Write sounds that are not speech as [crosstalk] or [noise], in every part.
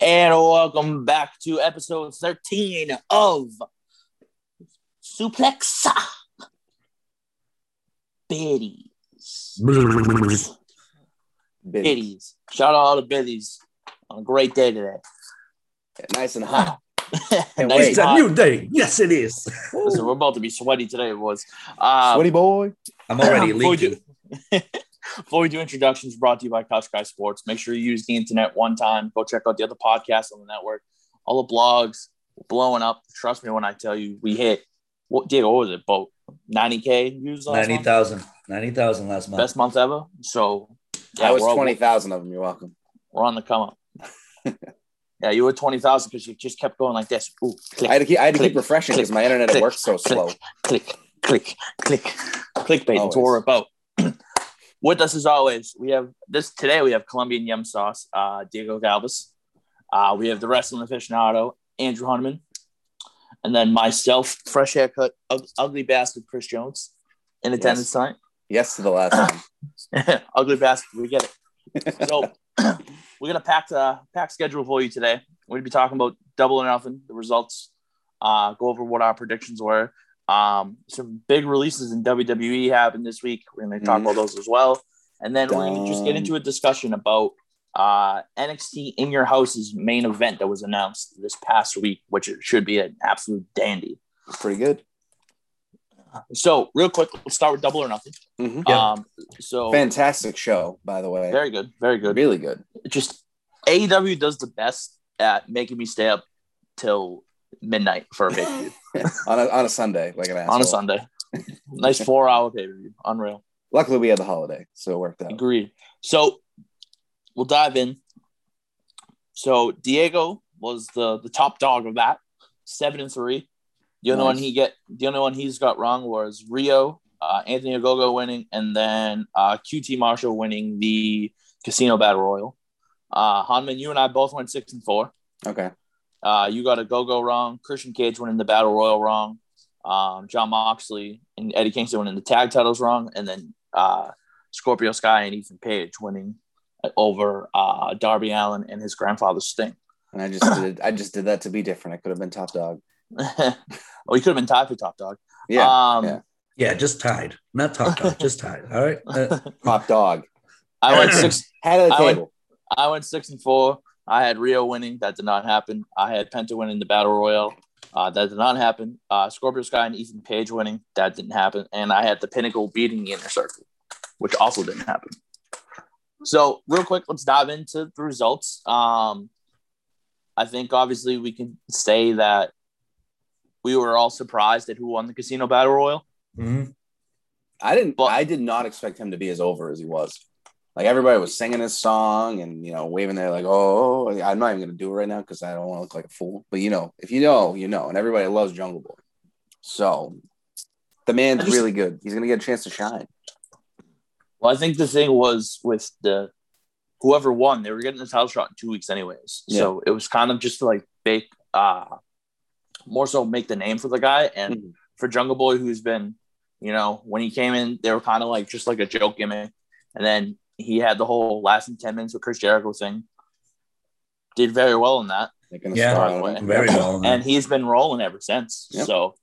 And welcome back to episode 13 of Suplex Biddies. Biddies. Shout out all the biddies on a great day today. Nice and hot. [laughs] nice. It's and a hot. new day. Yes, it is. Listen, we're about to be sweaty today, boys. Uh, Sweaty boy. I'm already [laughs] before leaking. [laughs] Before we do introductions, brought to you by Couch Guy Sports. Make sure you use the internet one time. Go check out the other podcasts on the network. All the blogs blowing up. Trust me when I tell you, we hit what did what was it? About 90k views last month? 90,000. 90,000 last month. Best month ever. So yeah, I was we're, 20,000 of them. You're welcome. we're on the come up. [laughs] yeah, you were 20,000 because you just kept going like this. Ooh, click, I had to keep, I had to Click, keep refreshing because my internet click, works so slow. click, click, click, clickbait. That's what we're about. With us as always, we have this today. We have Colombian yum sauce, uh, Diego Galvez. Uh, we have the wrestling aficionado, Andrew Hunterman, and then myself, fresh haircut, ug- ugly bastard, Chris Jones, in attendance tonight. Yes to the last one. [laughs] ugly bastard, we get it. So [clears throat] we're gonna pack the pack schedule for you today. We're gonna be talking about double or nothing, the results, uh, go over what our predictions were. Um, some big releases in WWE happened this week. We're gonna talk Mhm. about those as well, and then we're gonna just get into a discussion about uh, NXT in your house's main event that was announced this past week, which should be an absolute dandy. Pretty good. So, real quick, let's start with double or nothing. Mhm. Yeah. Um, so Fantastic show, by the way. very good, very good. Really good. just AEW does the best at making me stay up till midnight for a pay per view [laughs] on, a, on a Sunday, like an asshole. on a Sunday. nice four hour pay per view, unreal. Luckily, we had the holiday, so it worked out. Agreed. So we'll dive in. So Diego was the the top dog of that, seven and three. The only Nice. one he get the only one he's got wrong was Rio, uh, Anthony Ogogo winning, and then uh, QT Marshall winning the Casino Battle Royal. Uh, Hanman, you and I both went six and four. Okay. Uh, you got Ogogo wrong. Christian Cage winning the Battle Royal wrong. Um, Jon Moxley and Eddie Kingston winning the tag titles wrong, and then uh, Scorpio Sky and Ethan Page winning over uh, Darby Allin and his grandfather Sting. And I just did I just did that to be different. I could have been top dog. [laughs] well, he could have been tied for top dog. Yeah. Um, yeah. Yeah, just tied. Not top dog, [laughs] just tied. All right. Uh, top dog. I went six. Head of the I went- table. I went six and four. I had Rio winning. That did not happen. I had Penta winning the Battle Royal. Uh, that did not happen. Uh, Scorpio Sky and Ethan Page winning. That didn't happen. And I had the Pinnacle beating the Inner Circle, which also didn't happen. So, real quick, let's dive into the results. Um, I think obviously we can say that we were all surprised at who won the Casino Battle Royal. mhm. I didn't. But- I did not expect him to be as over as he was. Like everybody was singing his song and you know waving their like, oh, I'm not even gonna do it right now because I don't want to look like a fool. But you know, if you know, you know, and everybody loves Jungle Boy. So the man's just- really good. He's gonna get a chance to shine. Well, I think the thing was with the whoever won, they were getting the title shot in two weeks anyways. So it was kind of just to like bake uh more so make the name for the guy and Mhm. for Jungle Boy who's been, you know, when he came in, they were kind of like just like a joke gimmick. And then he had the whole lasting 10 minutes with Chris Jericho thing. Did very well in that. Yeah. start Very well. And he's been rolling ever since. Yep. So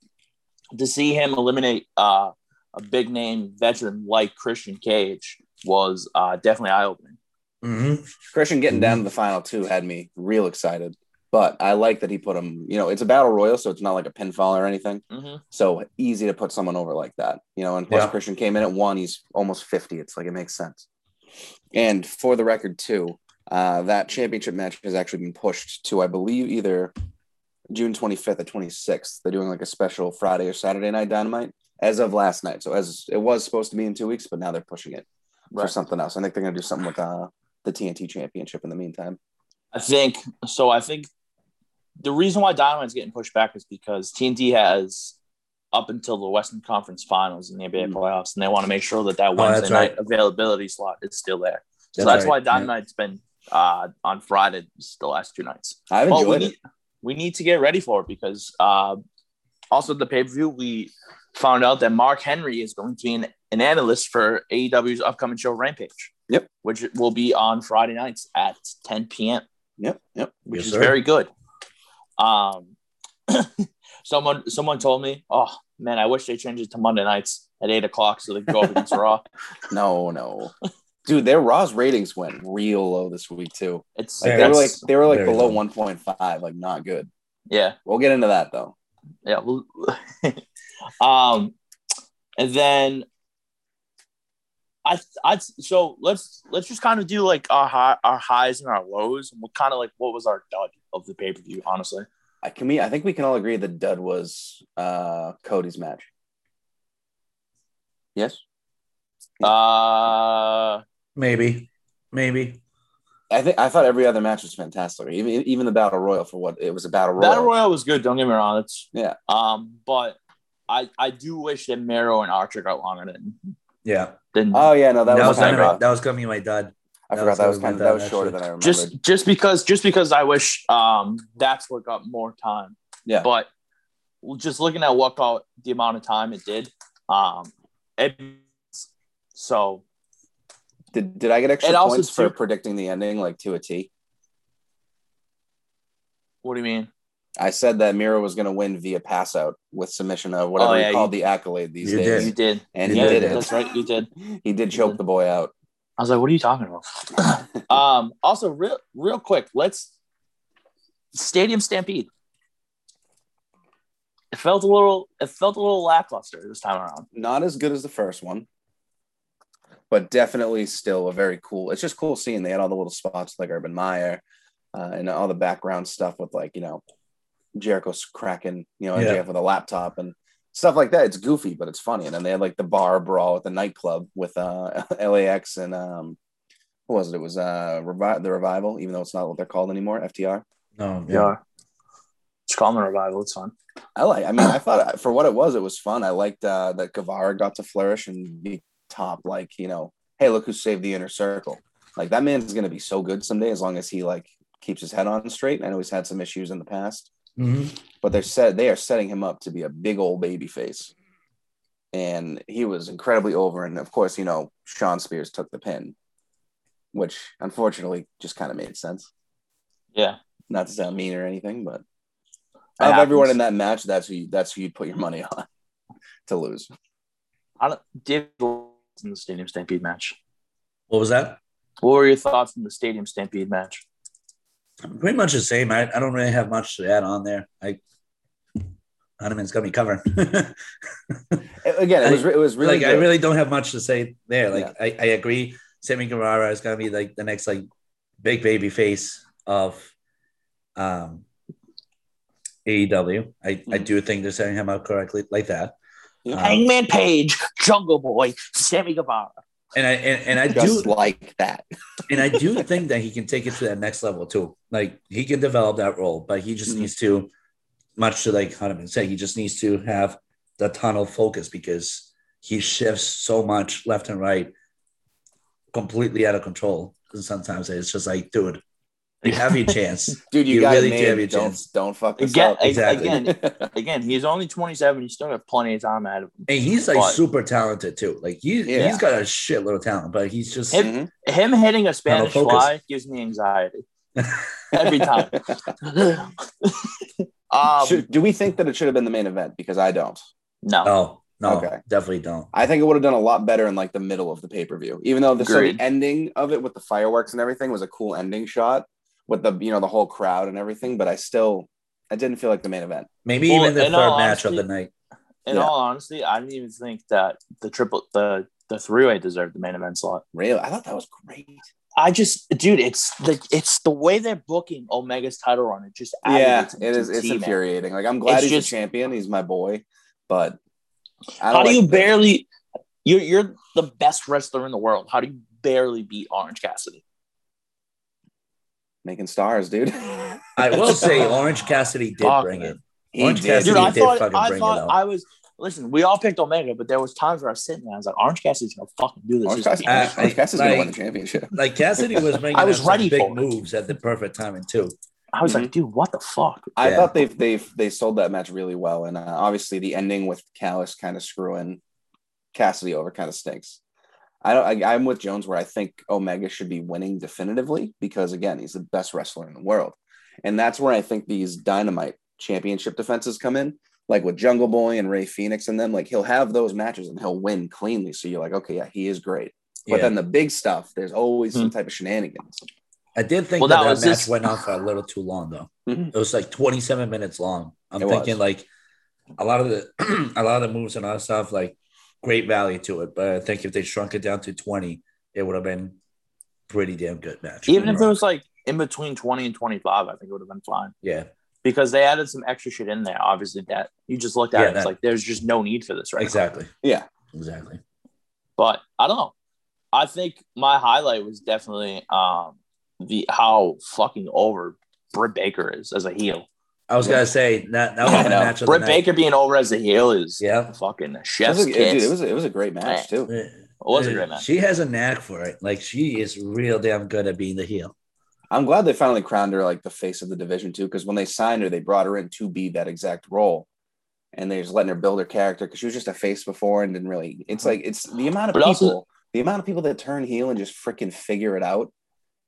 to see him eliminate uh, a big name veteran like Christian Cage was uh, definitely eye opening. Mhm. Christian getting down to the final two had me real excited. But I like that he put him. You know, it's a battle royal, so it's not like a pinfall or anything. hmm So easy to put someone over like that, you know. And plus, Yeah. Christian came in at one. He's almost fifty. It's like it makes sense. And for the record, too, uh, that championship match has actually been pushed to, I believe, either June twenty fifth or twenty sixth. They're doing like a special Friday or Saturday night Dynamite as of last night. So as it was supposed to be in two weeks, but now they're pushing it for something else. I think they're gonna do something with uh, the TNT Championship in the meantime. I think so. I think the reason why Dynamite's getting pushed back is because TNT has up until the Western Conference Finals in the NBA Mhm. playoffs, and they want to make sure that that Oh, Wednesday right. night availability slot is still there. So That's that's, right, why yeah. Dynamite's been uh, on Friday the last two nights. I've But we enjoyed need, it. we need to get ready for it because uh, also the pay per view we found out that Mark Henry is going to be an, an analyst for AEW's upcoming show Rampage. Yep. Which will be on Friday nights at 10 p.m. Yep, yep. which Yes, is sir. very good. Um, someone someone told me, oh man, I wish they changed it to Monday nights at eight o'clock so they could go up against Raw. [laughs] No, no. Dude, their Raw's ratings went real low this week too. It's Like they were like they were like below one point five, like not good. yeah, We'll get into that though. yeah. Well, [laughs] um, and then I I so let's let's just kind of do like our high, our highs and our lows, and what kind of like what was our dud of the pay per view, honestly. I can we I think we can all agree that dud was uh Cody's match. Yes? Uh, Maybe, maybe. I think I thought every other match was fantastic. Even even the battle royal for what it was a battle royal. Battle royal was good. Don't get me wrong. It's Yeah. Um, but I I do wish that Miro and Archer got longer than Yeah, than Oh yeah, no, that, that, was, was kind gonna that was gonna be my dud. I that forgot was that was kind of that done, was shorter actually. than I remembered. just just because just because I wish um that's what got more time. Yeah. But just looking at what got the amount of time it did, um, it so did did I get extra It also points for too- predicting the ending like to a T? what do you mean? I said that Miro was going to win via pass out with submission of whatever Oh, he yeah, called the accolade these You days. You did, And he yeah, did it. That's right, you did. He did choke the boy out. I was like, what are you talking about? [laughs] um, also, real real quick, let's Stadium Stampede. It felt a little. It felt a little lackluster this time around. Not as good as the first one, but definitely still a very cool. It's just cool seeing they had all the little spots like Urban Meyer uh, and all the background stuff with like you know Jericho's cracking you know Yeah. MJF with a laptop and stuff like that. It's goofy, but it's funny. And then they had like the bar brawl at the nightclub with uh, [laughs] LAX and um, what was it? It was uh, Revi- the revival, even though it's not what they're called anymore. FTR. No, Yeah. Just call them a revival. It's fun. I like. I mean, I thought for what it was, it was fun. I liked uh, that Guevara got to flourish and be top. Like you know, hey, look who saved the inner circle. Like that man's gonna be so good someday as long as he like keeps his head on straight. I know he's had some issues in the past, Mhm. but they're set. They are setting him up to be a big old baby face, and he was incredibly over. And of course, you know, Shawn Spears took the pin, which unfortunately just kind of made sense. Yeah. Not to sound mean or anything, but That of everyone in that match, that's who you, that's who you put your money on [laughs] to lose. I don't. David in the Stadium Stampede match. What was that? What were your thoughts on the Stadium Stampede match? Pretty much the same. I, I don't really have much to add on there. I Honeyman's got me covered. [laughs] Again, it was it was really like I really don't have much to say there. Like Yeah. I, I agree. Sammy Guevara is gonna be like the next like big baby face of um AEW. I, I Mhm. do think they're setting him up correctly like that. Yeah. Um, Hangman Page, Jungle Boy, Sammy Guevara. And I and, and I just do like that. [laughs] and I do think that he can take it to that next level too. Like he can develop that role, but he just Mhm. needs to, much to like Hunterman say, he just needs to have the tunnel focus because he shifts so much left and right, completely out of control. And sometimes it's just like, dude, you have your chance. [laughs] Dude, you, You got really it do have made. your Don't chance. don't fuck this Again, up. Exactly. again, [laughs] again, he's only 27. He's still got plenty of time ahead of him. And he's like But- super talented too. Like he, Yeah. he's got a shitload of talent, but he's just Him- Mhm. Him hitting a Spanish focus. fly gives me anxiety [laughs] every time. um, Should- do we think that it should have been the main event? Because I don't. no, no, no, Okay. definitely don't. I think it would have done a lot better in like the middle of the pay per view. Even though the, so the ending of it with the fireworks and everything was a cool ending shot with the you know the whole crowd and everything, but I still I didn't feel like the main event. Maybe Well, even the third all match of the night. in Yeah. all honesty, I didn't even think that the triple the the three way deserved the main event slot. Really, I thought that was great. I just, dude, it's the it's the way they're booking Omega's title run. It just Yeah, aggravates me it to is. a It's man. infuriating. Like I'm glad It's he's just- a champion. He's my boy, but I How don't do you the- barely? You're you're the best wrestler in the world. How do you barely beat Orange Cassidy? Making stars, dude? [laughs] I will say [laughs] Orange Cassidy did Fuck, bring man. it. He Orange did. Cassidy Dude, I did thought fucking I bring it thought out. I was. Listen, we all picked Omega, but there was times where I was sitting there. I was like, Orange Cassidy's gonna fucking do this. Orange This Cassidy, Uh, Orange Cassidy's gonna win the championship. [laughs] Like Cassidy was making I was out some ready big for it. moves at the perfect timing too. I was Mhm. like, dude, what the fuck? I Yeah. thought they've they've they sold that match really well, and uh, obviously the ending with Callis kind of screwing Cassidy over kind of stinks. I don't. I, I'm with Jones where I think Omega should be winning definitively because again, he's the best wrestler in the world, and that's where I think these Dynamite Championship defenses come in. Like with Jungle Boy and Rey Fénix and them, like he'll have those matches and he'll win cleanly. So you're like, okay, yeah, he is great. But Yeah. then the big stuff, there's always Hmm. some type of shenanigans. I did think Well, that, that that match this- went on for a little too long though. Mhm. It was like 27 minutes long. I'm It thinking was. like a lot of the [clears throat] a lot of the moves and other stuff, like great value to it. But I think if they shrunk it down to 20, it would have been pretty damn good match. Even if it was like in between 20 and 25, I think it would have been fine yeah, because they added some extra shit in there. Obviously, that you just looked at Yeah, it, it's that- like there's just no need for this right now. exactly. Yeah. Exactly. But I don't know. I think my highlight was definitely um the how fucking over Britt Baker is as a heel. I was Yeah. gonna say that that [laughs] was I the match of Britt the night. Baker being over as a heel is Yeah. fucking It chef's was, a, kiss. dude, it was a, it was a great match too. It was a great match. She has a knack for it. Like she is real damn good at being the heel. I'm glad they finally crowned her like the face of the division too, because when they signed her, they brought her in to be that exact role, and they're just letting her build her character because she was just a face before and didn't really. It's uh-huh. like it's the amount of But people, also- the amount of people that turn heel and just freaking figure it out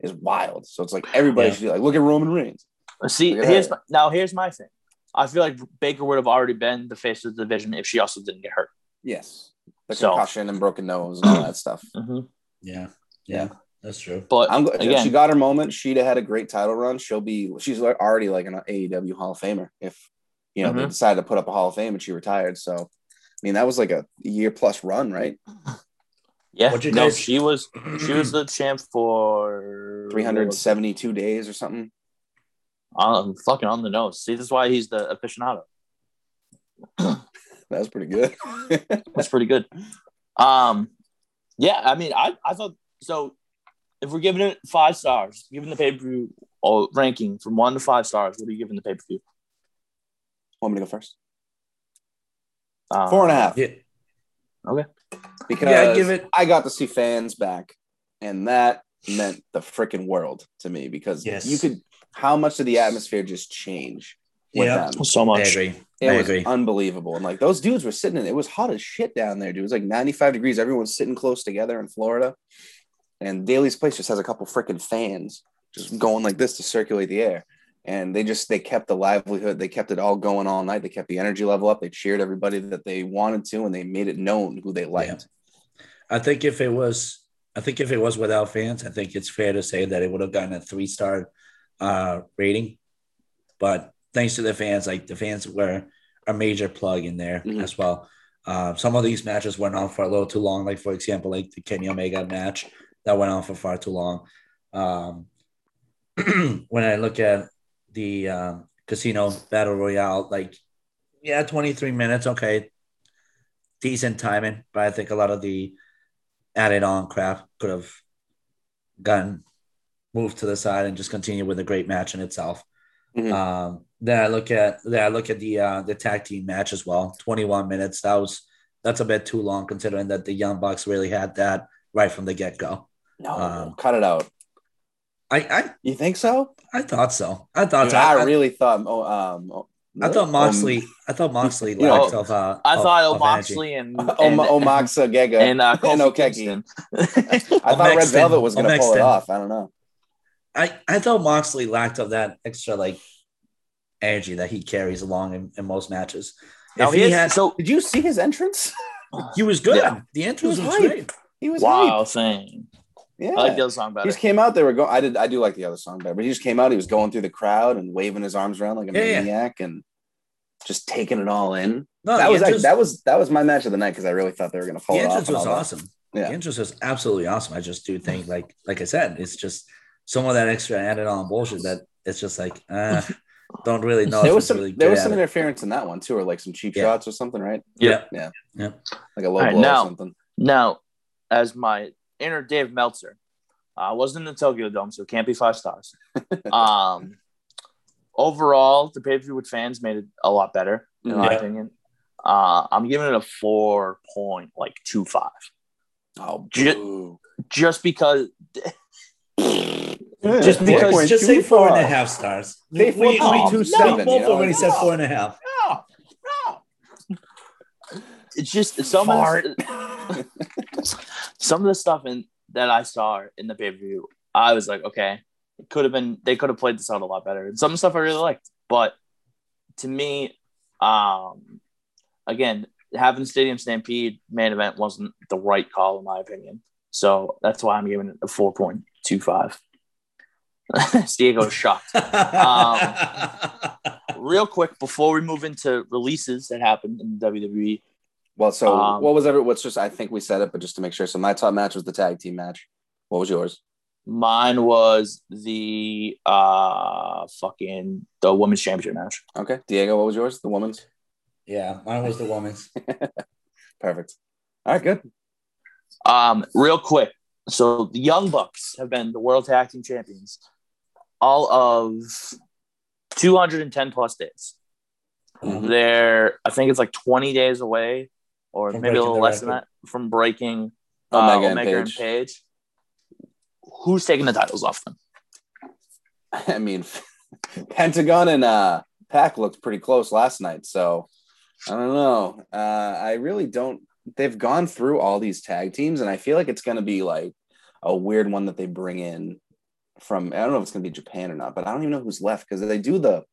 is wild. So it's like everybody Yeah. should be like, look at Roman Reigns. See, Look here's my, now here's my thing. I feel like Baker would have already been the face of the division if she also didn't get hurt. Yes, the So- concussion and broken nose and all that stuff. Yeah. [clears throat] Yeah. Yeah. That's true. But I'm again, she got her moment. She'd have had a great title run. She'll be she's already like an AEW Hall of Famer if you know they Mhm. decided to put up a Hall of Fame and she retired. So I mean that was like a year plus run, right? yeah, you no, guys- she was she was [clears throat] the champ for 372 days or something. I'm fucking on the nose. See, this is why he's the aficionado. [clears throat] That's pretty good. [laughs] That's pretty good. Um, yeah, I mean, I, I thought so. If we're giving it five stars, giving the pay per view ranking from one to five stars, what are you giving the pay per view? Want me to go first? Um, Four and a half. Yeah. Okay. Because Yeah, give it- I got to see fans back, and that meant the freaking world to me because Yes. you could. How much did the atmosphere just change Yeah. them? So I much. agree. It I was agree. unbelievable. And like those dudes were sitting in it was hot as shit down there, dude. It was like 95 degrees. Everyone's sitting close together in Florida. And Daily's Place just has a couple freaking fans just going like this to circulate the air. And they just they kept the livelihood, they kept it all going all night. They kept the energy level up. They cheered everybody that they wanted to, and they made it known who they liked. I think if it was, I think if it was without fans, I think it's fair to say that it would have gotten a three star uh, rating. But thanks to the fans, like the fans were a major plug in there Mhm. as well. Uh, some of these matches went on for a little too long. Like for example, like the Kenny Omega match that went on for far too long. Um, [clears throat] when I look at the um, Casino Battle Royale, like yeah, twenty three minutes, okay, decent timing, but I think a lot of the added on crap could have gotten moved to the side and just continue with a great match in itself. Mhm. Um, then I look at then I look at the uh, the tag team match as well. Twenty one minutes. That was that's a bit too long considering that the Young Bucks really had that right from the get go. No, Um, cut it out. I, I You think so? I thought so. I thought Dude, so. I, I, really thought. Oh, um, oh, I thought um, Moxley. I thought Moxley you know, lacked of. Uh, I thought of. Moxley and, [laughs] Oh, and, Omaxa Gega and, uh, [laughs] and Okeki. [laughs] I thought Red Velvet was going to pull it off. I don't know. I, I thought Moxley lacked of that extra like energy that he carries along in, in most matches. Now if he here's- had, so Did you see his entrance? [laughs] he was good. Yeah. The entrance He was, was great. He was wow hype. thing. Yeah. I like the other song he better. just came out. They were going. I did. I do like the other song better, but he just came out. He was going through the crowd and waving his arms around like a Yeah, yeah. maniac and just taking it all in. No, that was entrance, that was that was my match of the night because I really thought they were going to pull the it off. entrance was all that. awesome. Yeah. The entrance was absolutely awesome. I just do think like like I said, it's just some of that extra added on bullshit that it's just like uh, [laughs] don't really know. There was some really there was at some it. interference in that one too, or like some cheap Yeah. shots or something, right? Yeah. Yeah. Yeah. Like a low All right, blow now- or something. Now, as my inner Dave Meltzer, I wasn't in the Tokyo Dome, so it can't be five stars. [laughs] um, overall, the pay per view with fans made it a lot better, in my Yeah. opinion. Uh, I'm giving it a four point like two five, Oh, Ju- boo. just because. Yeah, Just because- point just two say four and a half stars. Say We- we- 4.27, we both you know, already said no. four and a half. No, no. it's just some Fart. of the, [laughs] some of the stuff in that I saw in the pay per view. I was like, okay, it could have been they could have played this out a lot better. And some stuff I really liked, but to me, um, again, having Stadium Stampede main event wasn't the right call in my opinion. So that's why I'm giving it a four point two five. [laughs] Diego's shocked. Um, [laughs] Real quick before we move into releases that happened in WWE, Well, so Um, what was ever? What's just? I think we said it, but just to make sure. So my top match was the tag team match. What was yours? mine was the uh fucking the women's championship match. Okay, Diego. What was yours? The women's. yeah, mine was the women's. [laughs] Perfect. All right, good. Um, real quick. So the Young Bucks have been the World Tag Team Champions all of 210 plus days. Mhm. They're, I think it's like 20 days away, or From maybe a little less than that, from breaking Omega, uh, and Omega and Page. Page. Who's taking the titles off them? [laughs] I mean, Pentagon and uh, Pack looked pretty close last night, so I don't know. Uh, I really don't. They've gone through all these tag teams, and I feel like it's going to be like a weird one that they bring in from. I don't know if it's going to be Japan or not, but I don't even know who's left because they do the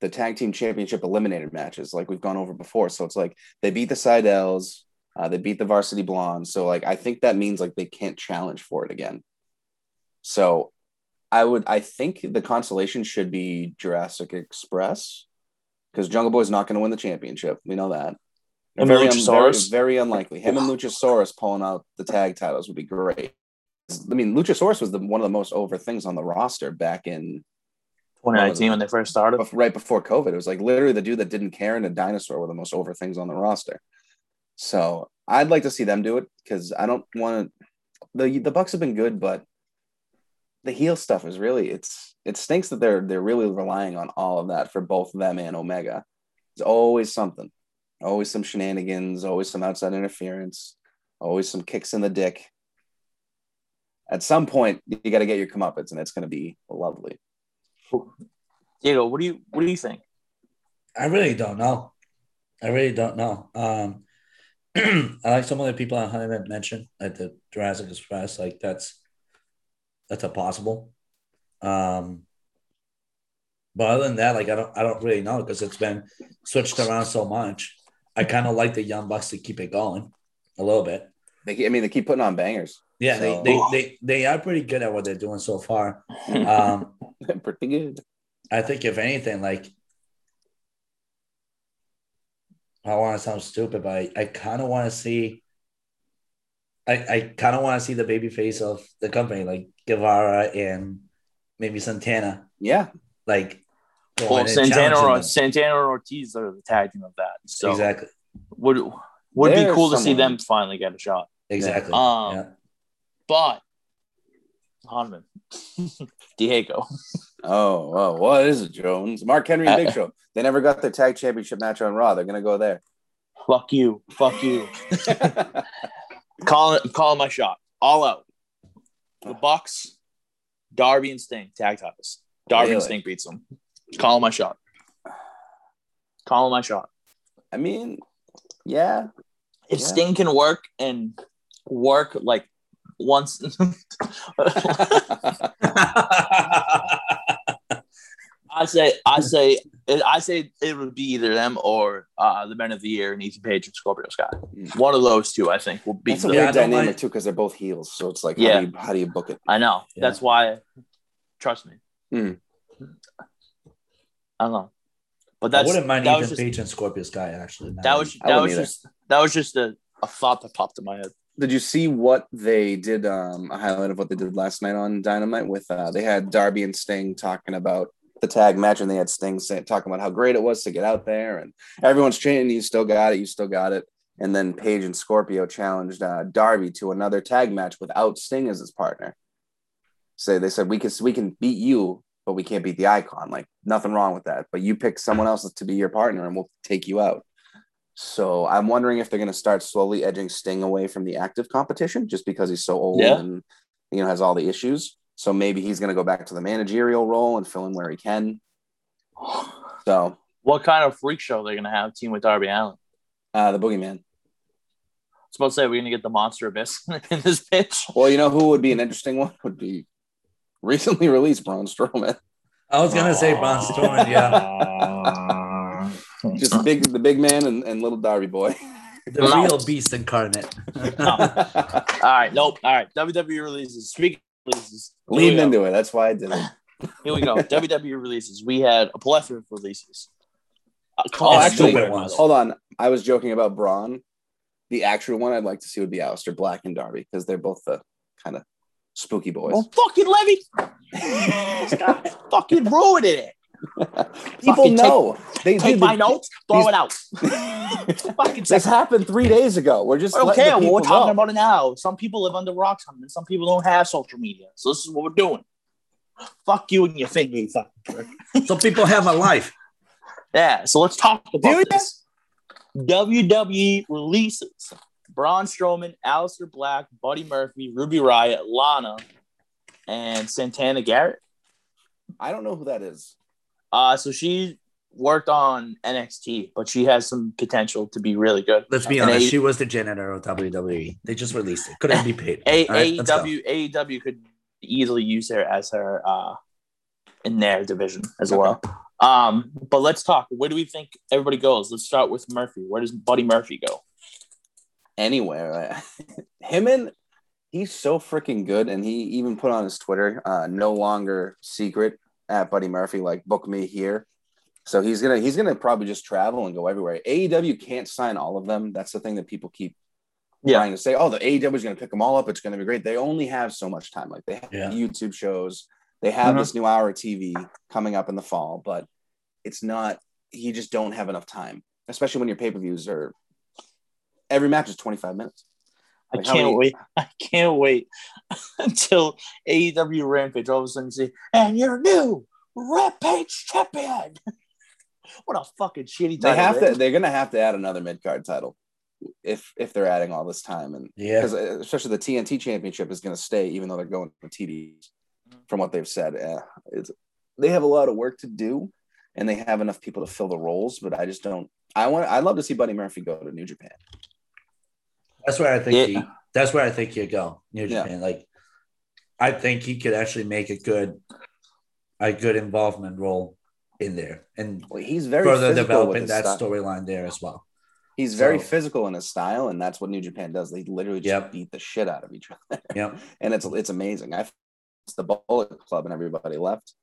the tag team championship eliminated matches like we've gone over before. So it's like they beat the Seidels, uh, they beat the Varsity Blondes. So like I think that means like they can't challenge for it again. So I would I think the consolation should be Jurassic Express because Jungle Boy's not going to win the championship. We know that. And very, un- very, Luchasaurus? very unlikely. Him and Luchasaurus pulling out the tag titles would be great. I mean, Luchasaurus was the one of the most over things on the roster back in 2019 when they first started. right before COVID. It was like literally the dude that didn't care and a dinosaur were the most over things on the roster. So I'd like to see them do it because I don't want to. the The Bucks have been good, but the heel stuff is really it's it stinks that they're they're really relying on all of that for both them and Omega. It's always something, always some shenanigans, always some outside interference, always some kicks in the dick. At some point, you got to get your comeuppance, and it's going to be lovely. Diego, what do you what do you think? I really don't know. I really don't know. Um, [clears throat] I like some of the people I haven't mentioned, like the Jurassic Express. Like that's that's a possible. Um, but other than that, like I don't, I don't really know because it's been switched around so much. I kind of like the Young Bucks to keep it going a little bit. They, I mean, they keep putting on bangers. Yeah, So- they, they they they are pretty good at what they're doing so far. [laughs] Um, Pretty good. I think if anything, like I want to sound stupid, but I, I kind of want to see. I, I kind of want to see the baby face of the company, like Guevara and maybe Santana, Yeah, like well, Santana or them. Santana or Ortiz are the tag team of that. So exactly, would would be There's cool to see them finally get a shot. exactly. Um, yeah. But Hanman, [laughs] Diego, Oh, oh, what is it, Jones? Mark Henry and Big [laughs] Show. They never got their tag championship match on Raw. They're gonna go there. fuck you, fuck you. [laughs] Calling calling my shot. All out. The oh. Bucks, Darby and Sting tag titles. Darby and Really? Sting beats them. Calling my shot. Calling my shot. I mean, yeah, If Yeah. Sting can work and work like once, [laughs] I say, I say, I say it would be either them or uh, the Men of the Year and Ethan Page and Scorpio Sky. Mm. One of those two, I think, will be. that's a The, Yeah, weird dynamic mind- too because they're both heels. So it's like, Yeah. how, do you, how do you book it? I know. Yeah. That's why. Trust me. Mm. I don't know, but I that's wouldn't mind that Ethan just Page and Scorpio Sky actually. that was that was either. just that was just a, a thought that popped in my head. Did you see what they did? Um, a highlight of what they did last night on Dynamite with uh, they had Darby and Sting talking about the tag match, and they had Sting talking about how great it was to get out there, and everyone's chanting, "You still got it, you still got it." And then Page and Scorpio challenged uh, Darby to another tag match without Sting as his partner. So they said we can we can beat you, but we can't beat the icon. Like nothing wrong with that. But you pick someone else to be your partner, and we'll take you out. So I'm wondering if they're going to start slowly edging Sting away from the active competition, just because he's so old Yeah. and you know has all the issues. So maybe he's going to go back to the managerial role and fill in where he can. [sighs] So What kind of freak show they're gonna have team with Darby Allin? uh, the Boogeyman. supposed to say we're gonna get the monster abyss [laughs] in this pitch. Well, you know who would be an interesting one would be recently released Braun Strowman. I was gonna say Braun [laughs] Strowman, yeah. [laughs] Just big the big man and, and little Darby boy. [laughs] the No. real beast incarnate. [laughs] All right, nope. All right, WWE releases. Speaking of releases, here we Leading go. into it. That's why I did it. Here we go. [laughs] WWE releases. We had a plethora of releases. Uh, Oh, actually, stupid hold on. I was joking about Braun. The actual one I'd like to see would be Aleister Black and Darby because they're both the kind of spooky boys. Well, fucking Levy, this guy fucking ruined it. People Fucking know. they Take dude, my the- notes, throw these- it out. [laughs] fucking This happened three days ago. We're just Okay, letting the well, we're talking know. about it now. Some people live under rocks, and some people don't have social media. So this is what we're doing. Fuck you and your thing, you fucking prick. [laughs] Some people have a life. Yeah, so let's talk about ya? this. WWE releases Braun Strowman, Aleister Black, Buddy Murphy, Ruby Riott, Lana, and Santana Garrett. I don't know who that is. Uh, so she worked on NXT, but she has some potential to be really good. Let's be And honest. A- she was the janitor of WWE. They just released it. Couldn't be paid. A- All right. AEW AEW could easily use her as her uh in their division as well. Um, but let's talk. Where do we think everybody goes? Let's start with Murphy. Where does Buddy Murphy go? Anywhere. [laughs] Him and he's so freaking good. And he even put on his Twitter, uh, no longer secret at Buddy Murphy, like book me here. So he's gonna he's gonna probably just travel and go everywhere. AEW can't sign all of them. That's the thing that people keep Yeah. trying to say. Oh, the AEW is gonna pick them all up. It's gonna be great. They only have so much time. Like they have Yeah. YouTube shows. They have Mhm. this new hour of TV coming up in the fall, but it's not. You just don't have enough time, especially when your pay per views are. Every match is twenty five minutes. I Like, can't wait. [laughs] I can't wait [laughs] until AEW Rampage all of a sudden say, and your new Rampage champion. [laughs] what a fucking shitty They title. have man. to. They're gonna have to add another mid card title, if if they're adding all this time, and Yeah. because especially the TNT Championship is going to stay, even though they're going to TD. From what they've said, uh, it's they have a lot of work to do, and they have enough people to fill the roles. But I just don't. I want. I'd love to see Buddy Murphy go to New Japan. That's where I think Yeah. he. That's where I think he'd go. New Yeah. Japan. Like, I think he could actually make a good, a good involvement role in there, and Well, he's very further developing that storyline there as well. He's very So- physical in his style, and that's what New Japan does. They literally just Yep. beat the shit out of each other, [laughs] Yep. and it's it's amazing. I it's the Bullet Club, and everybody left,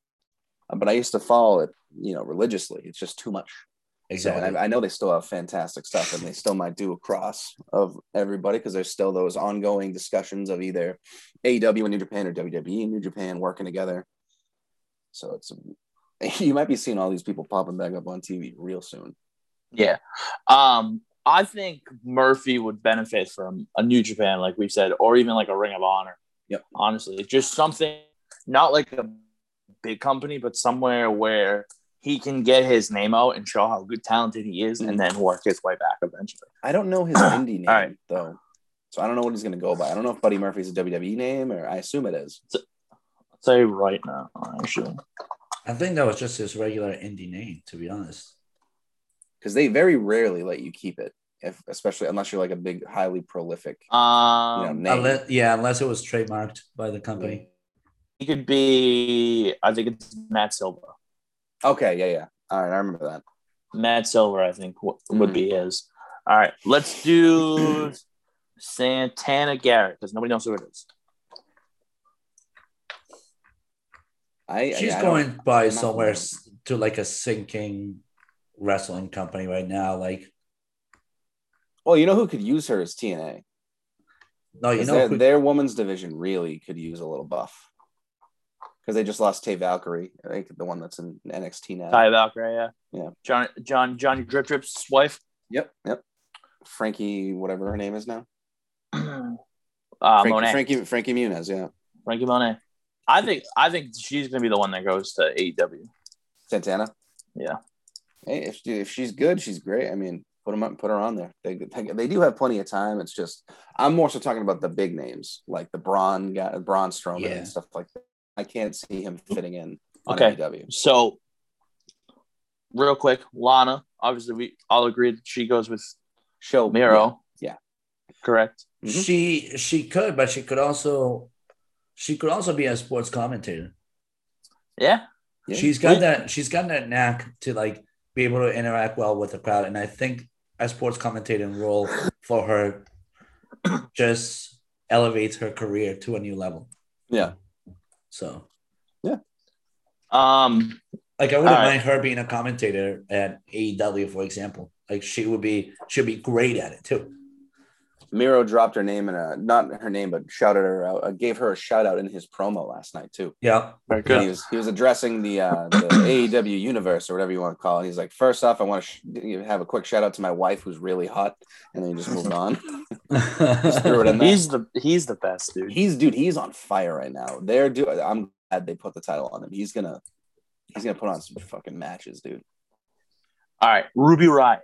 but I used to follow it, you know, religiously. It's just too much. So, Exactly. and I, I know they still have fantastic stuff, and they still might do a cross of everybody because there's still those ongoing discussions of either AEW and New Japan or WWE and New Japan working together. So it's [laughs] you might be seeing all these people popping back up on TV real soon. Yeah. Um, I think Murphy would benefit from a New Japan, like we said, or even like a Ring of Honor. Yep. Honestly, just something not like a big company, but somewhere where he can get his name out and show how good talented he is, and then work his way back eventually. I don't know his [clears throat] indie name All right. though, so I don't know what he's going to go by. I don't know if Buddy Murphy's a WWE name, or I assume it is. I'll tell you right now, actually. I think that was just his regular indie name, to be honest. because they very rarely let you keep it, if especially unless you're like a big, highly prolific, you know, Um, name. Unless, yeah, unless it was trademarked by the company. he could be. I think it's Matt Silva. Okay, yeah, yeah. All right, I remember that. Matt Silver, I think, w- would Mhm. be his. All right, let's do Santana Garrett because nobody knows who it is. I She's yeah, I going by I'm somewhere to like a sinking wrestling company right now. Like, Well, you know who could use her is TNA. no, you 'Cause know, their, who, their women's division really could use a little buff because they just lost Tay Valkyrie, I think the one that's in NXT now. Ty Valkyrie, yeah, Yeah. John, John, Johnny Drip Drip's wife. Yep, yep. Frankie, whatever her name is now. [clears throat] uh, Frankie, Monet, Frankie, Frankie Muniz, yeah. Franky Monet. I think, I think she's gonna be the one that goes to AEW. Santana. Yeah. Hey, if she, if she's good, she's great. I mean, put them up, put her on there. They, they they do have plenty of time. It's just I'm more so talking about the big names like the Braun guy, Braun Strowman Yeah. and stuff like that. I can't see him fitting in on Okay. AEW. So, real quick, Lana. Obviously, we all agree that she goes with She'll yeah. correct? Mhm. She she could, but she could also she could also be a sports commentator. Yeah. Yeah. She's got We- that she's got that knack to like be able to interact well with the crowd. And I think a sports commentating role for her just elevates her career to a new level. Yeah. So yeah. Um, like I wouldn't All right. mind her being a commentator at AEW, for example. Like she would be she'd be great at it too. Miro dropped her name in a not her name, but shouted her out. Uh, gave her a shout out in his promo last night too. Yeah. very And He was he was addressing the uh, the [coughs] AEW universe or whatever you want to call it. He's like, first off, I want to sh- have a quick shout out to my wife who's really hot, and then he just moved on. [laughs] Just threw it in there. He's the he's the best dude. He's dude, he's on fire right now. They're do. I'm glad they put the title on him. He's gonna he's gonna put on some fucking matches, dude. All right, Ruby Riott.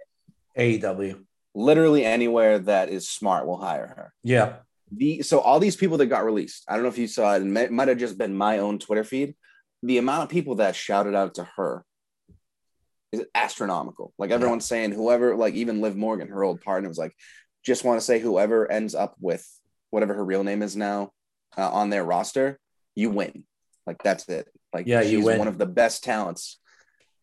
AEW. Literally anywhere that is smart will hire her. Yeah. the so all these people that got released i don't know if you saw it and it might have just been my own twitter feed the amount of people that shouted out to her is astronomical like everyone's saying whoever like even liv morgan her old partner was like just want to say whoever ends up with whatever her real name is now uh, on their roster you win like that's it like Yeah, she's one of the best talents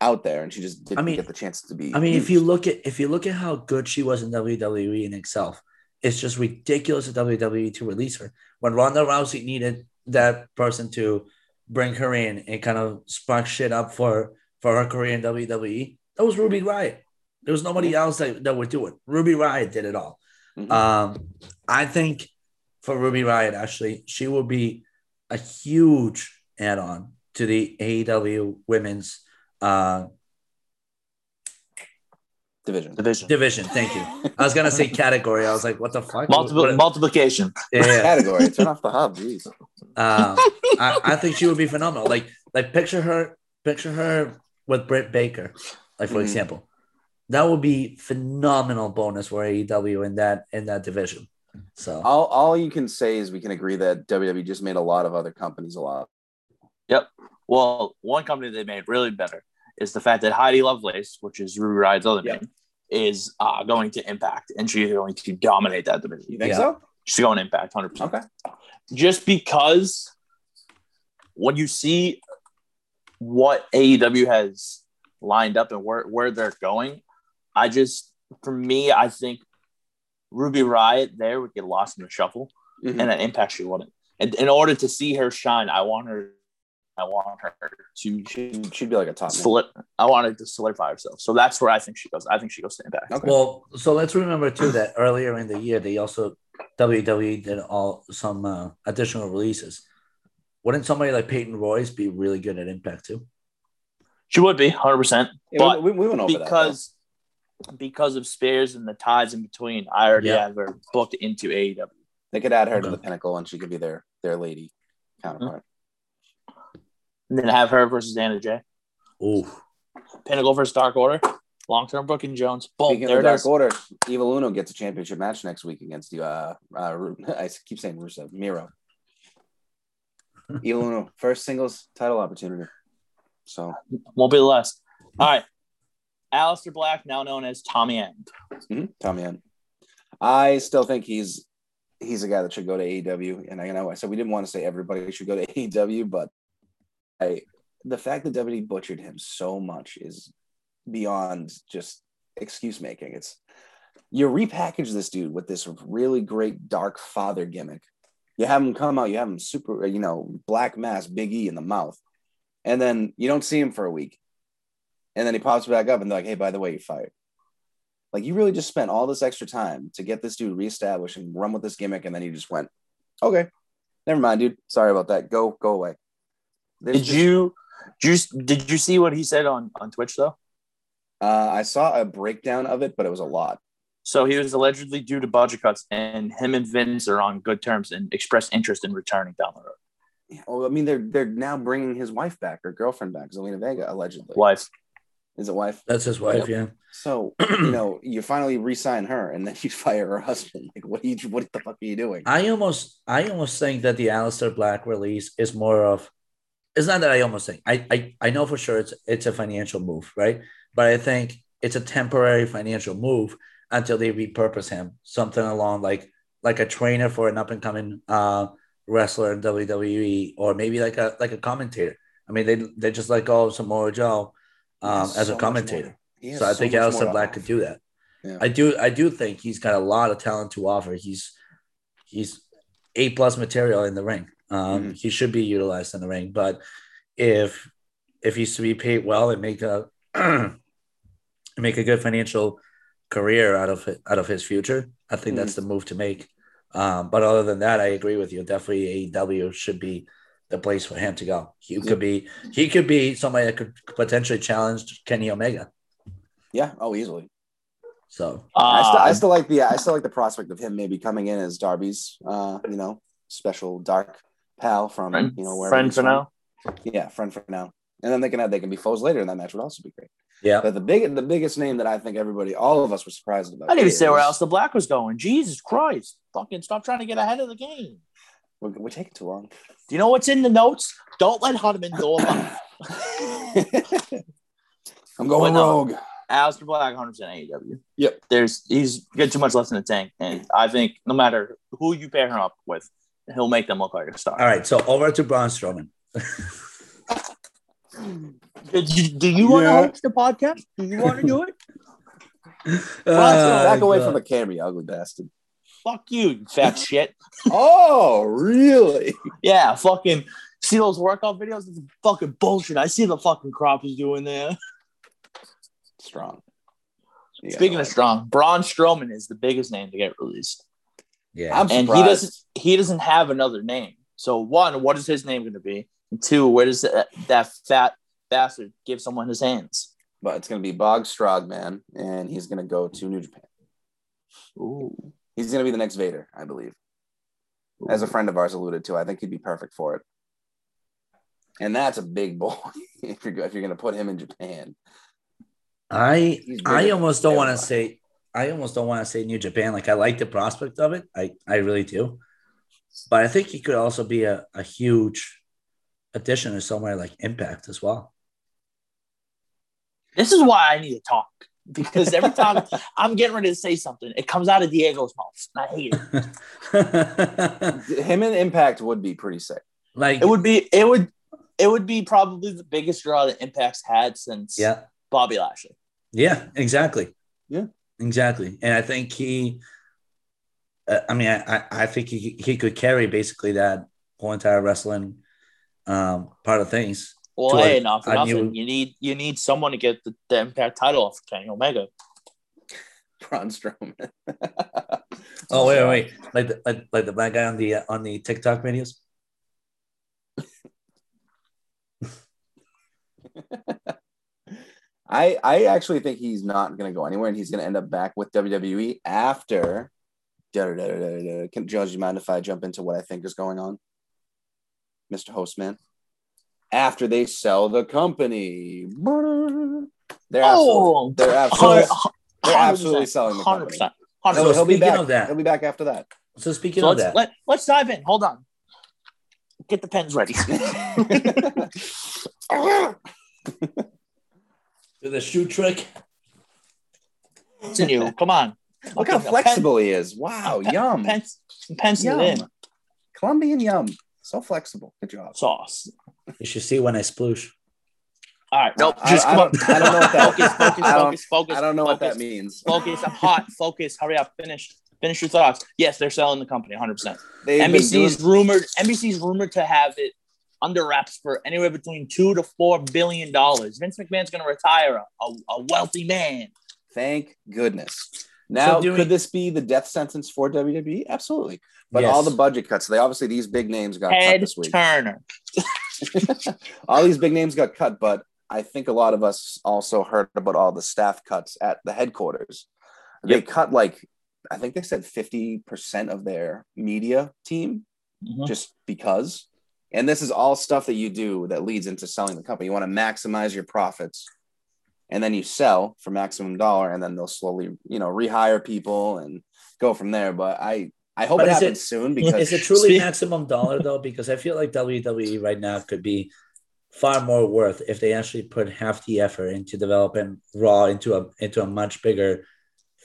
out there and she just didn't I mean- get the chance to be I mean, if you look at if you look at how good she was in WWE in itself, it's just ridiculous of WWE to release her. When Ronda Rousey needed that person to bring her in and kind of spark shit up for for her career in WWE, that was Ruby Riott. There was nobody else that, that would do it. Ruby Riott did it all. Mhm. Um, I think for Ruby Riott, actually, she will be a huge add-on to the AEW women's uh, division Division. division. Thank you. I was gonna say category. I was like, what the fuck? Multiple What- multiplication. yeah, yeah. category turn off the hub jeez Um, I, I think she would be phenomenal. Like, like picture her, picture her with Britt Baker, like for Mhm. example. That would be phenomenal bonus for AEW in that in that division. So all, all you can say is we can agree that WWE just made a lot of other companies a lot. Yep. Well, one company they made really better is the fact that Heidi Lovelace, which is Ruby Riott's other Yep. name, is uh, going to Impact, and she's going to dominate that division. You think Yeah. so? She's going to Impact, hundred percent. Okay. Just because when you see what AEW has lined up and where where they're going, I just for me, I think Ruby Riott there would get lost in the shuffle, Mhm. and at Impact she wouldn't. And in order to see her shine, I want her. I want her to She'd, she'd be like a top. man. solid. I want her to solidify herself. So that's where I think she goes. I think she goes to Impact. Okay. well, so let's remember too that earlier in the year they also WWE did all some uh, additional releases. Wouldn't somebody like Peyton Royce be really good at Impact too? She would be hundred percent, but we, we went over because because of Spears and the ties in between, I already Yeah. have her booked into AEW. that. They could add her to the pinnacle, and she could be their their lady counterpart. And then have her versus Anna Jay. Ooh, Pinnacle versus Dark Order. Long term booking Jones. Boom. Speaking there of Dark is. Order, Evil Uno gets a championship match next week against you. Uh, uh, [laughs] I keep saying Rusev, Miro. [laughs] Evil Uno, first singles title opportunity. So Won't be the last. All right. Aleister Black, now known as Tommy End. mhm, Tommy End. I still think he's he's a guy that should go to AEW. And I know I said we didn't want to say everybody should go to [laughs] AEW, but I the fact that WWE butchered him so much is beyond just excuse making. It's you repackage this dude with this really great dark father gimmick. You have him come out, you have him super, you know, black mask, big E in the mouth, and then you don't see him for a week, and then he pops back up and they're like, "Hey, by the way, you're fired." Like you really just spent all this extra time to get this dude reestablished and run with this gimmick, and then you just went, "Okay, never mind, dude. Sorry about that. Go, go away." There's Did just- you, did you did you see what he said on, on Twitch though? Uh, I saw a breakdown of it, but it was a lot. So he was allegedly due to budget cuts, and him and Vince are on good terms and expressed interest in returning down the road. Yeah, Well, I mean, they're they're now bringing his wife back, or girlfriend back, Zelina Vega, allegedly. Wife. Is it wife? that's his wife. Yeah. So [clears throat] you know, you finally re-sign her, and then [laughs] you fire her husband. Like, what are you? What the fuck are you doing? I almost I almost think that the Aleister Black release is more of it's not that I almost think. I I, I know for sure it's it's a financial move, right? But I think it's a temporary financial move until they repurpose him, something along like like a trainer for an up and coming uh, wrestler in WWE, or maybe like a like a commentator. I mean, they they just let go of Samoa Joe um, as so a commentator. So I so think much Aleister more to Black could do that. Yeah. I do I do think he's got a lot of talent to offer. He's he's A plus material in the ring. Um, Mhm. He should be utilized in the ring, but if if he's to be paid well and make a [clears throat] make a good financial career out of out of his future, I think that's the move to make. Um, but other than that, I agree with you. Definitely AEW should be the place for him to go. He could be he could be somebody that could potentially challenge Kenny Omega. Yeah. Oh, easily. So I, still, I Uh, still like the I still like the prospect of him maybe coming in as Darby's uh, you know, special dark pal from friend, you know where friend for now. Yeah, friend for now. And then they can have they can be foes later, and that match would also be great. yeah. But the big the biggest name that I think everybody, all of us were surprised about. I didn't even say where else the black was going. Jesus Christ. Fucking stop trying to get ahead of the game. We're, we're taking too long. Do you know what's in the notes? Don't let Hudman go alone. [laughs] I'm going But no. rogue. Aleister Black, 100% AEW. Yep. There's he's got too much left in the tank, and I think no matter who you pair him up with, he'll make them look like a star. All right, so over to Braun Strowman. [laughs] Do you, do you want to host the podcast? Do you want to do it? [laughs] Back away Uh, from the camera, you ugly bastard. Fuck you, you fat [laughs] shit. Oh, really? Yeah, fucking see those workout videos? It's fucking bullshit. I see the fucking crop he's doing there. Strong. You Speaking no of strong, Braun Strowman is the biggest name to get released. Yeah, I'm and surprised. he doesn't he doesn't have another name. So one, what is his name going to be? And two, where does that, that fat bastard give someone his hands? But it's going to be Bog Strogman, and he's going to go to New Japan. Ooh. He's going to be the next Vader, I believe. As a friend of ours alluded to, I think he'd be perfect for it. And that's a big boy [laughs] if you're if you're going to put him in Japan. I I almost don't want to say I almost don't want to say New Japan. Like I like the prospect of it. I I really do, but I think he could also be a, a huge addition to somewhere like Impact as well. This is why I need to talk because every time I'm getting ready to say something, it comes out of Diego's mouth, and I hate it. [laughs] Him and Impact would be pretty sick. like It would be it would it would be probably the biggest draw that Impact's had since yeah Bobby Lashley. yeah exactly Yeah. exactly, and I think he. Uh, I mean, I, I- I think he, he could carry basically that whole entire wrestling um, part of things. Well, To hey, a- not for nothing. new- You need you need someone to get the, the Impact title off Kenny Omega. Braun Strowman. [laughs] Oh wait, wait, wait. like the, like, like the black guy on the uh, on the TikTok videos. [laughs] I I actually think he's not going to go anywhere, and he's going to end up back with WWE after. Da, da, da, da, da, da. Can Judge, you mind if I jump into what I think is going on, Mr. Hostman? After they sell the company, they're oh, absolutely, Oh, they're absolutely, Hun- they're absolutely selling the company. 100%. He'll, 100%. he'll be speaking back. of that- He'll be back after that. So speaking So of let's that, let, let's dive in. Hold on. Get the pens ready. [laughs] [laughs] do the shoe trick. it's in you. Come on. Look how Okay, flexible he is. Wow, Pen, yum. Pens, pencil it in. Yum. Colombian yum. So flexible. Good job. Sauce. You should see when I sploosh. All right. Nope. I- Just I come on. don't- I don't know what that- Focus, focus, I don't- focus, focus. I don't know what that means. Focus. I'm hot. Focus. Hurry up. Finish. Finish your thoughts. Yes, they're selling the company 100%. They've been NBC's doing- rumored NBC's rumored to have it under wraps for anywhere between two to four billion dollars. Vince McMahon's going to retire a, a wealthy man. Thank goodness. Now, doing- could this be the death sentence for WWE? Absolutely. But Yes. all the budget cuts, they obviously these big names got cut this week. Turner. [laughs] all these big names got cut, but I think a lot of us also heard about all the staff cuts at the headquarters. They Yep. cut like I think they said 50% of their media team Mhm. just because. And this is all stuff that you do that leads into selling the company. You want to maximize your profits and then you sell for maximum dollar and then they'll slowly, you know, rehire people and go from there. But I I hope But it- happens soon [laughs] because Is it truly Speak- [laughs] maximum dollar though? Because I feel like WWE right now could be far more worth if they actually put half the effort into developing Raw into a into a much bigger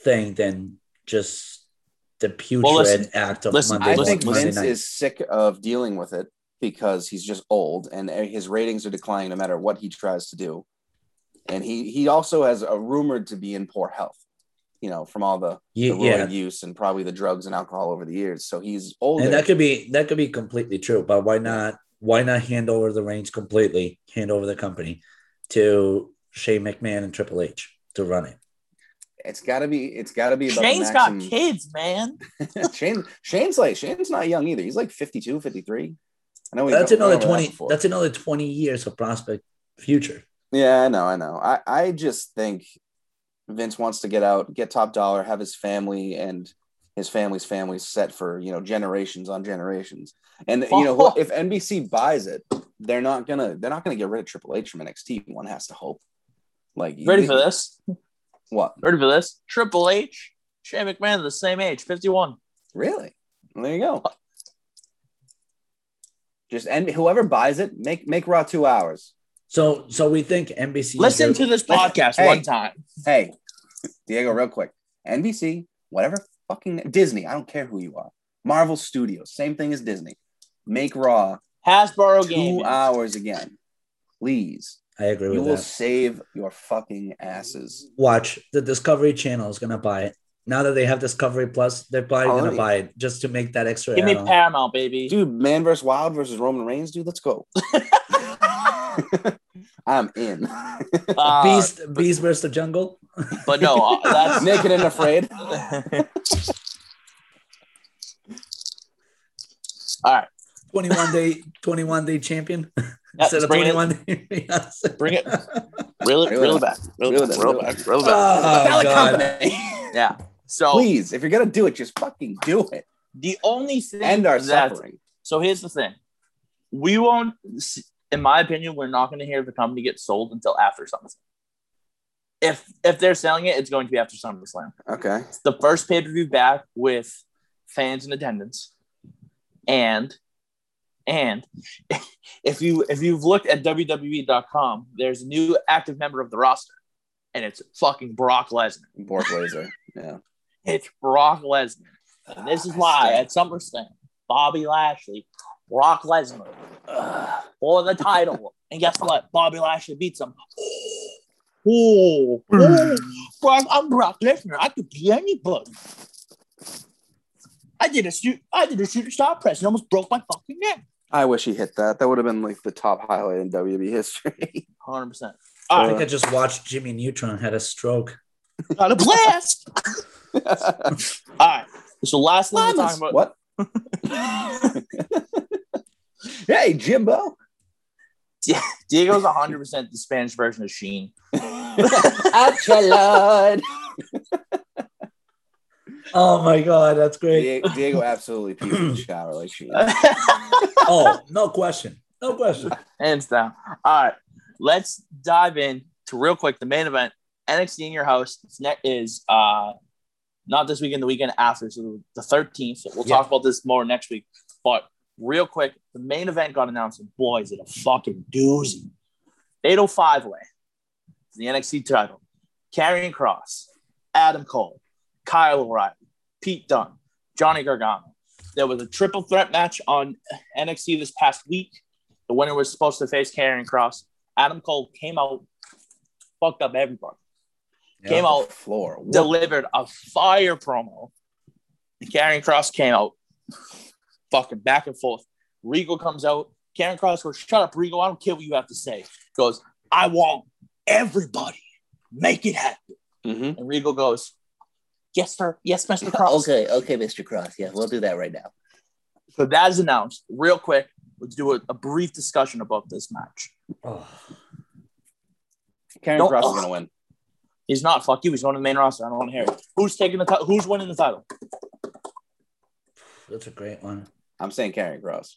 thing than just the putrid Well, listen, act of listen, Monday, I think Monday Vince night. is sick of dealing with it because he's just old and his ratings are declining no matter what he tries to do. And he he also has a rumored to be in poor health, you know, from all the, Ye- the yeah, use and probably the drugs and alcohol over the years. So he's older. and that could be that could be completely true. But why not? Why not hand over the reins completely? Hand over the company to Shane McMahon and Triple H to run it. it's gotta be it's gotta be about Shane's the got kids, man. [laughs] Shane Shane's like Shane's not young either. He's like 52, 53. I know we've That's gone another over that twenty. That's another twenty years of prospect future. Yeah, I know, I know. I, I just think Vince wants to get out, get top dollar, have his family and his family's family set for you know generations on generations. And you know, [laughs] if NBC buys it, they're not gonna they're not gonna get rid of Triple H from NXT. One has to hope. Like Ready for this? What? Ready for this? Triple H, Shane McMahon, the same age, 51. Really? Well, there you go. Just and whoever buys it, make make Raw two hours. So, so we think NBC. Listen to this podcast Hey. one time. Hey, Diego, real quick. NBC, whatever fucking Disney, I don't care who you are. Marvel Studios, same thing as Disney. Make Raw Hasbro two game. hours again. Please. I agree You with you. will that. save your fucking asses. Watch the Discovery Channel is gonna buy it. Now that they have Discovery Plus, they're probably Oh, gonna buy it just to make that extra. Give me add-on. Paramount, baby. Dude, Man vs. Wild versus Roman Reigns, dude, let's go. [laughs] I'm in. Uh, Beast, Beast versus the Jungle. But no, uh, [laughs] that's Naked and afraid. [laughs] All right. 21 day 21 day champion [laughs] Yeah, instead of bring it, 21 day Beyonce. bring it. Reel it, Reel it reel it up. back. Reel Reel it it back. up. Reel it back. Reel it back. Oh, Valley God. Company. Yeah. So Please, if you're gonna do it, just fucking do it. the only thing End our that suffering. So here's the thing. We won't, in my opinion, we're not going to hear the company get sold until after SummerSlam. If if they're selling it, it's going to be after SummerSlam. Okay. It's the first pay per view back with fans in attendance, and and [laughs] if you if you've looked at WWE.com, there's a new active member of the roster, and it's fucking Brock Lesnar. Brock Lesnar. Yeah. It's Brock Lesnar. And this is why at SummerSlam, Bobby Lashley, Brock Lesnar Ugh. for the title. And guess what? Bobby Lashley beats him. [gasps] Oh, oh, [sighs] Brock, I'm Brock Lesnar. I could be anybody. I did a shoot. I did a shooter star press and almost broke my fucking neck. I wish he hit that. That would have been like the top highlight in WWE history. [laughs] Hundred percent. I uh, think I just watched Jimmy Neutron had a stroke. got a blast. [laughs] All right. So last thing we're talking about. what? [laughs] hey, Jimbo. [laughs] Diego's hundred percent the Spanish version of Sheen. [laughs] Oh my god, that's great. Diego, Diego absolutely pees in the shower like she. [laughs] Oh, no question. No question. Hands down. All right, let's dive in to real quick the main event. NXT in your house. It's is uh not this weekend, the weekend after, so the 13th. We'll Yeah. talk about this more next week. But real quick, the main event got announced, and boy, is it a fucking doozy. Fatal oh five way, the NXT title. Karrion Kross, Adam Cole, Kyle O'Reilly, Pete Dunne, Johnny Gargano. There was a triple threat match on NXT this past week. The winner was supposed to face Karrion Kross. Adam Cole came out, fucked up everybody. Came out, floor. What? delivered a fire promo. And Karrion Kross came out, fucking back and forth. Regal comes out. Karrion Kross goes, "Shut up, Regal. I don't care what you have to say." Goes, "I want everybody. Make it happen." Mhm. And Regal goes, "Yes, sir. Yes, Mister [laughs] Kross." Okay, okay, Mr. Kross. Yeah, we'll do that right now. So that is announced. Real quick, let's do a, a brief discussion about this match. Oh, [sighs] Karrion Don't- Kross is gonna win. He's not. Fuck you. He's going to the main roster. I don't want to hear it. Who's taking the title? Who's winning the title? that's a great one. I'm saying Karrion Kross.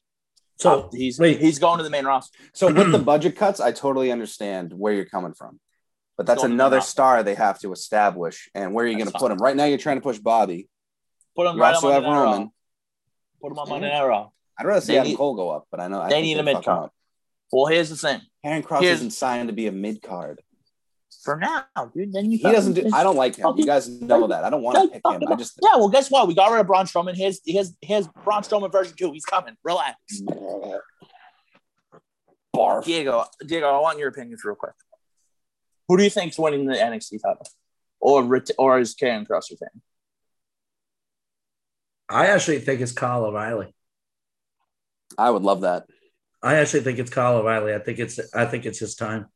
So oh, he's wait. he's going to the main roster. So with the [clears throat] budget cuts, I totally understand where you're coming from. But that's Going to the another roster. star they have to establish. And where are you going to That's put him? Right now, you're trying to push Bobby. Put him You right also on have Monday Roman. Put him on Night Raw. I'd rather see They Adam need- Cole go up, but I know I they think need a fuck him mid-card. up. Well, here's the thing. Karrion Kross Here's- isn't signed to be a mid card. For now, dude. Then you He doesn't do. I don't like him. You guys know that. I don't want to pick him. I just. yeah. Well, guess what? We got rid of Braun Strowman. His his his Braun Strowman version two. He's coming. Relax. Barf. Diego, Diego, I want your opinions real quick. Who do you think's winning the NXT title, or or is Karrion Kross your fan? I actually think it's Kyle O'Reilly. I would love that. I actually think it's Kyle O'Reilly. I think it's I think it's his time.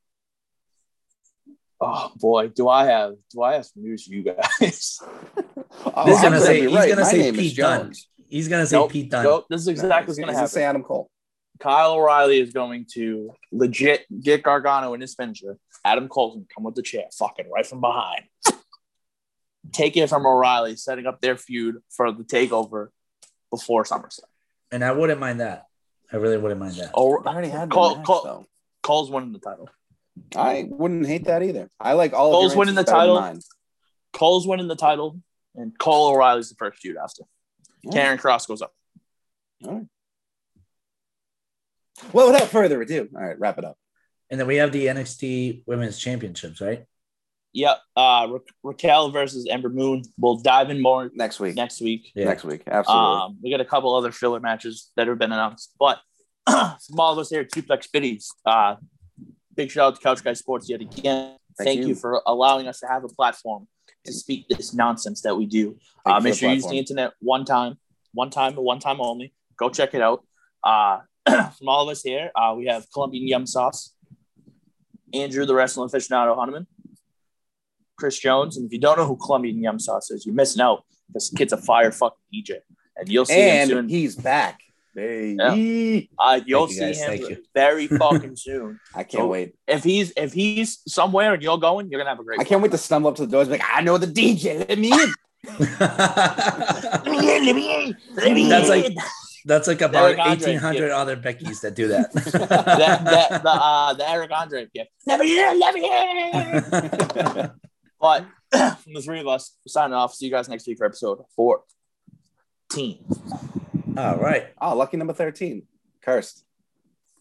Oh boy, do I have do I have some news for you guys? [laughs] Oh, He's gonna gonna say be he's right. gonna My say name is Pete Dunne. Jones. He's gonna say nope, Pete Dunne. nope, this is exactly what's He's gonna gonna happen. say Adam Cole. Kyle O'Reilly is going to legit get Gargano in his finisher. Adam Cole's gonna come with the chair, fucking right from behind. Take it from O'Reilly, setting up their feud for the takeover before SummerSlam. And I wouldn't mind that. I really wouldn't mind that. Oh, I already had that Cole- match, Cole- though. Cole's winning the title. I wouldn't hate that either. I like all Cole's of winning the answers better than title. mine. Cole's winning the title, and Cole O'Reilly's the first feud after. Yeah. Karrion Kross goes up. All right. Well, without further ado, all right, wrap it up. And then we have the NXT Women's Championships, right? Yep. Uh, Ra- Raquel versus Ember Moon. We'll dive in more Next week. next week. Yeah. Next week. Absolutely. Um, we got a couple other filler matches that have been announced, but from all of us here at Suplex Biddies, uh, big shout out to Couch Guy Sports yet again. Thank Thank, you. you. for allowing us to have a platform to speak this nonsense that we do. Uh, make sure you use the internet one time, one time, one time only. Go check it out. Uh, [clears throat] from all of us here, uh, we have Colombian Yum Sauce, Andrew the Wrestling Aficionado Hunneman, Chris Jones. And if you don't know who Colombian Yum Sauce is, you're missing out. This kid's a fire fucking DJ. And you'll see him and soon. he's back. Baby. Uh, you'll Thank you, see guys. him Thank you. very [laughs] fucking soon. I can't So- wait. If he's if he's somewhere and you're going, you're gonna have a great. I can't wait to stumble up to the doors like, I know the DJ. Let me in. [laughs] Let me in, let me in, let me That's like- That's like about eighteen hundred other Beckys that do that. [laughs] that, that the uh the Eric Andre gift. Let me in, let me in. But [clears throat] from the three of us, we're signing off. See you guys next week for episode 14. All right. oh, lucky number 13. Cursed.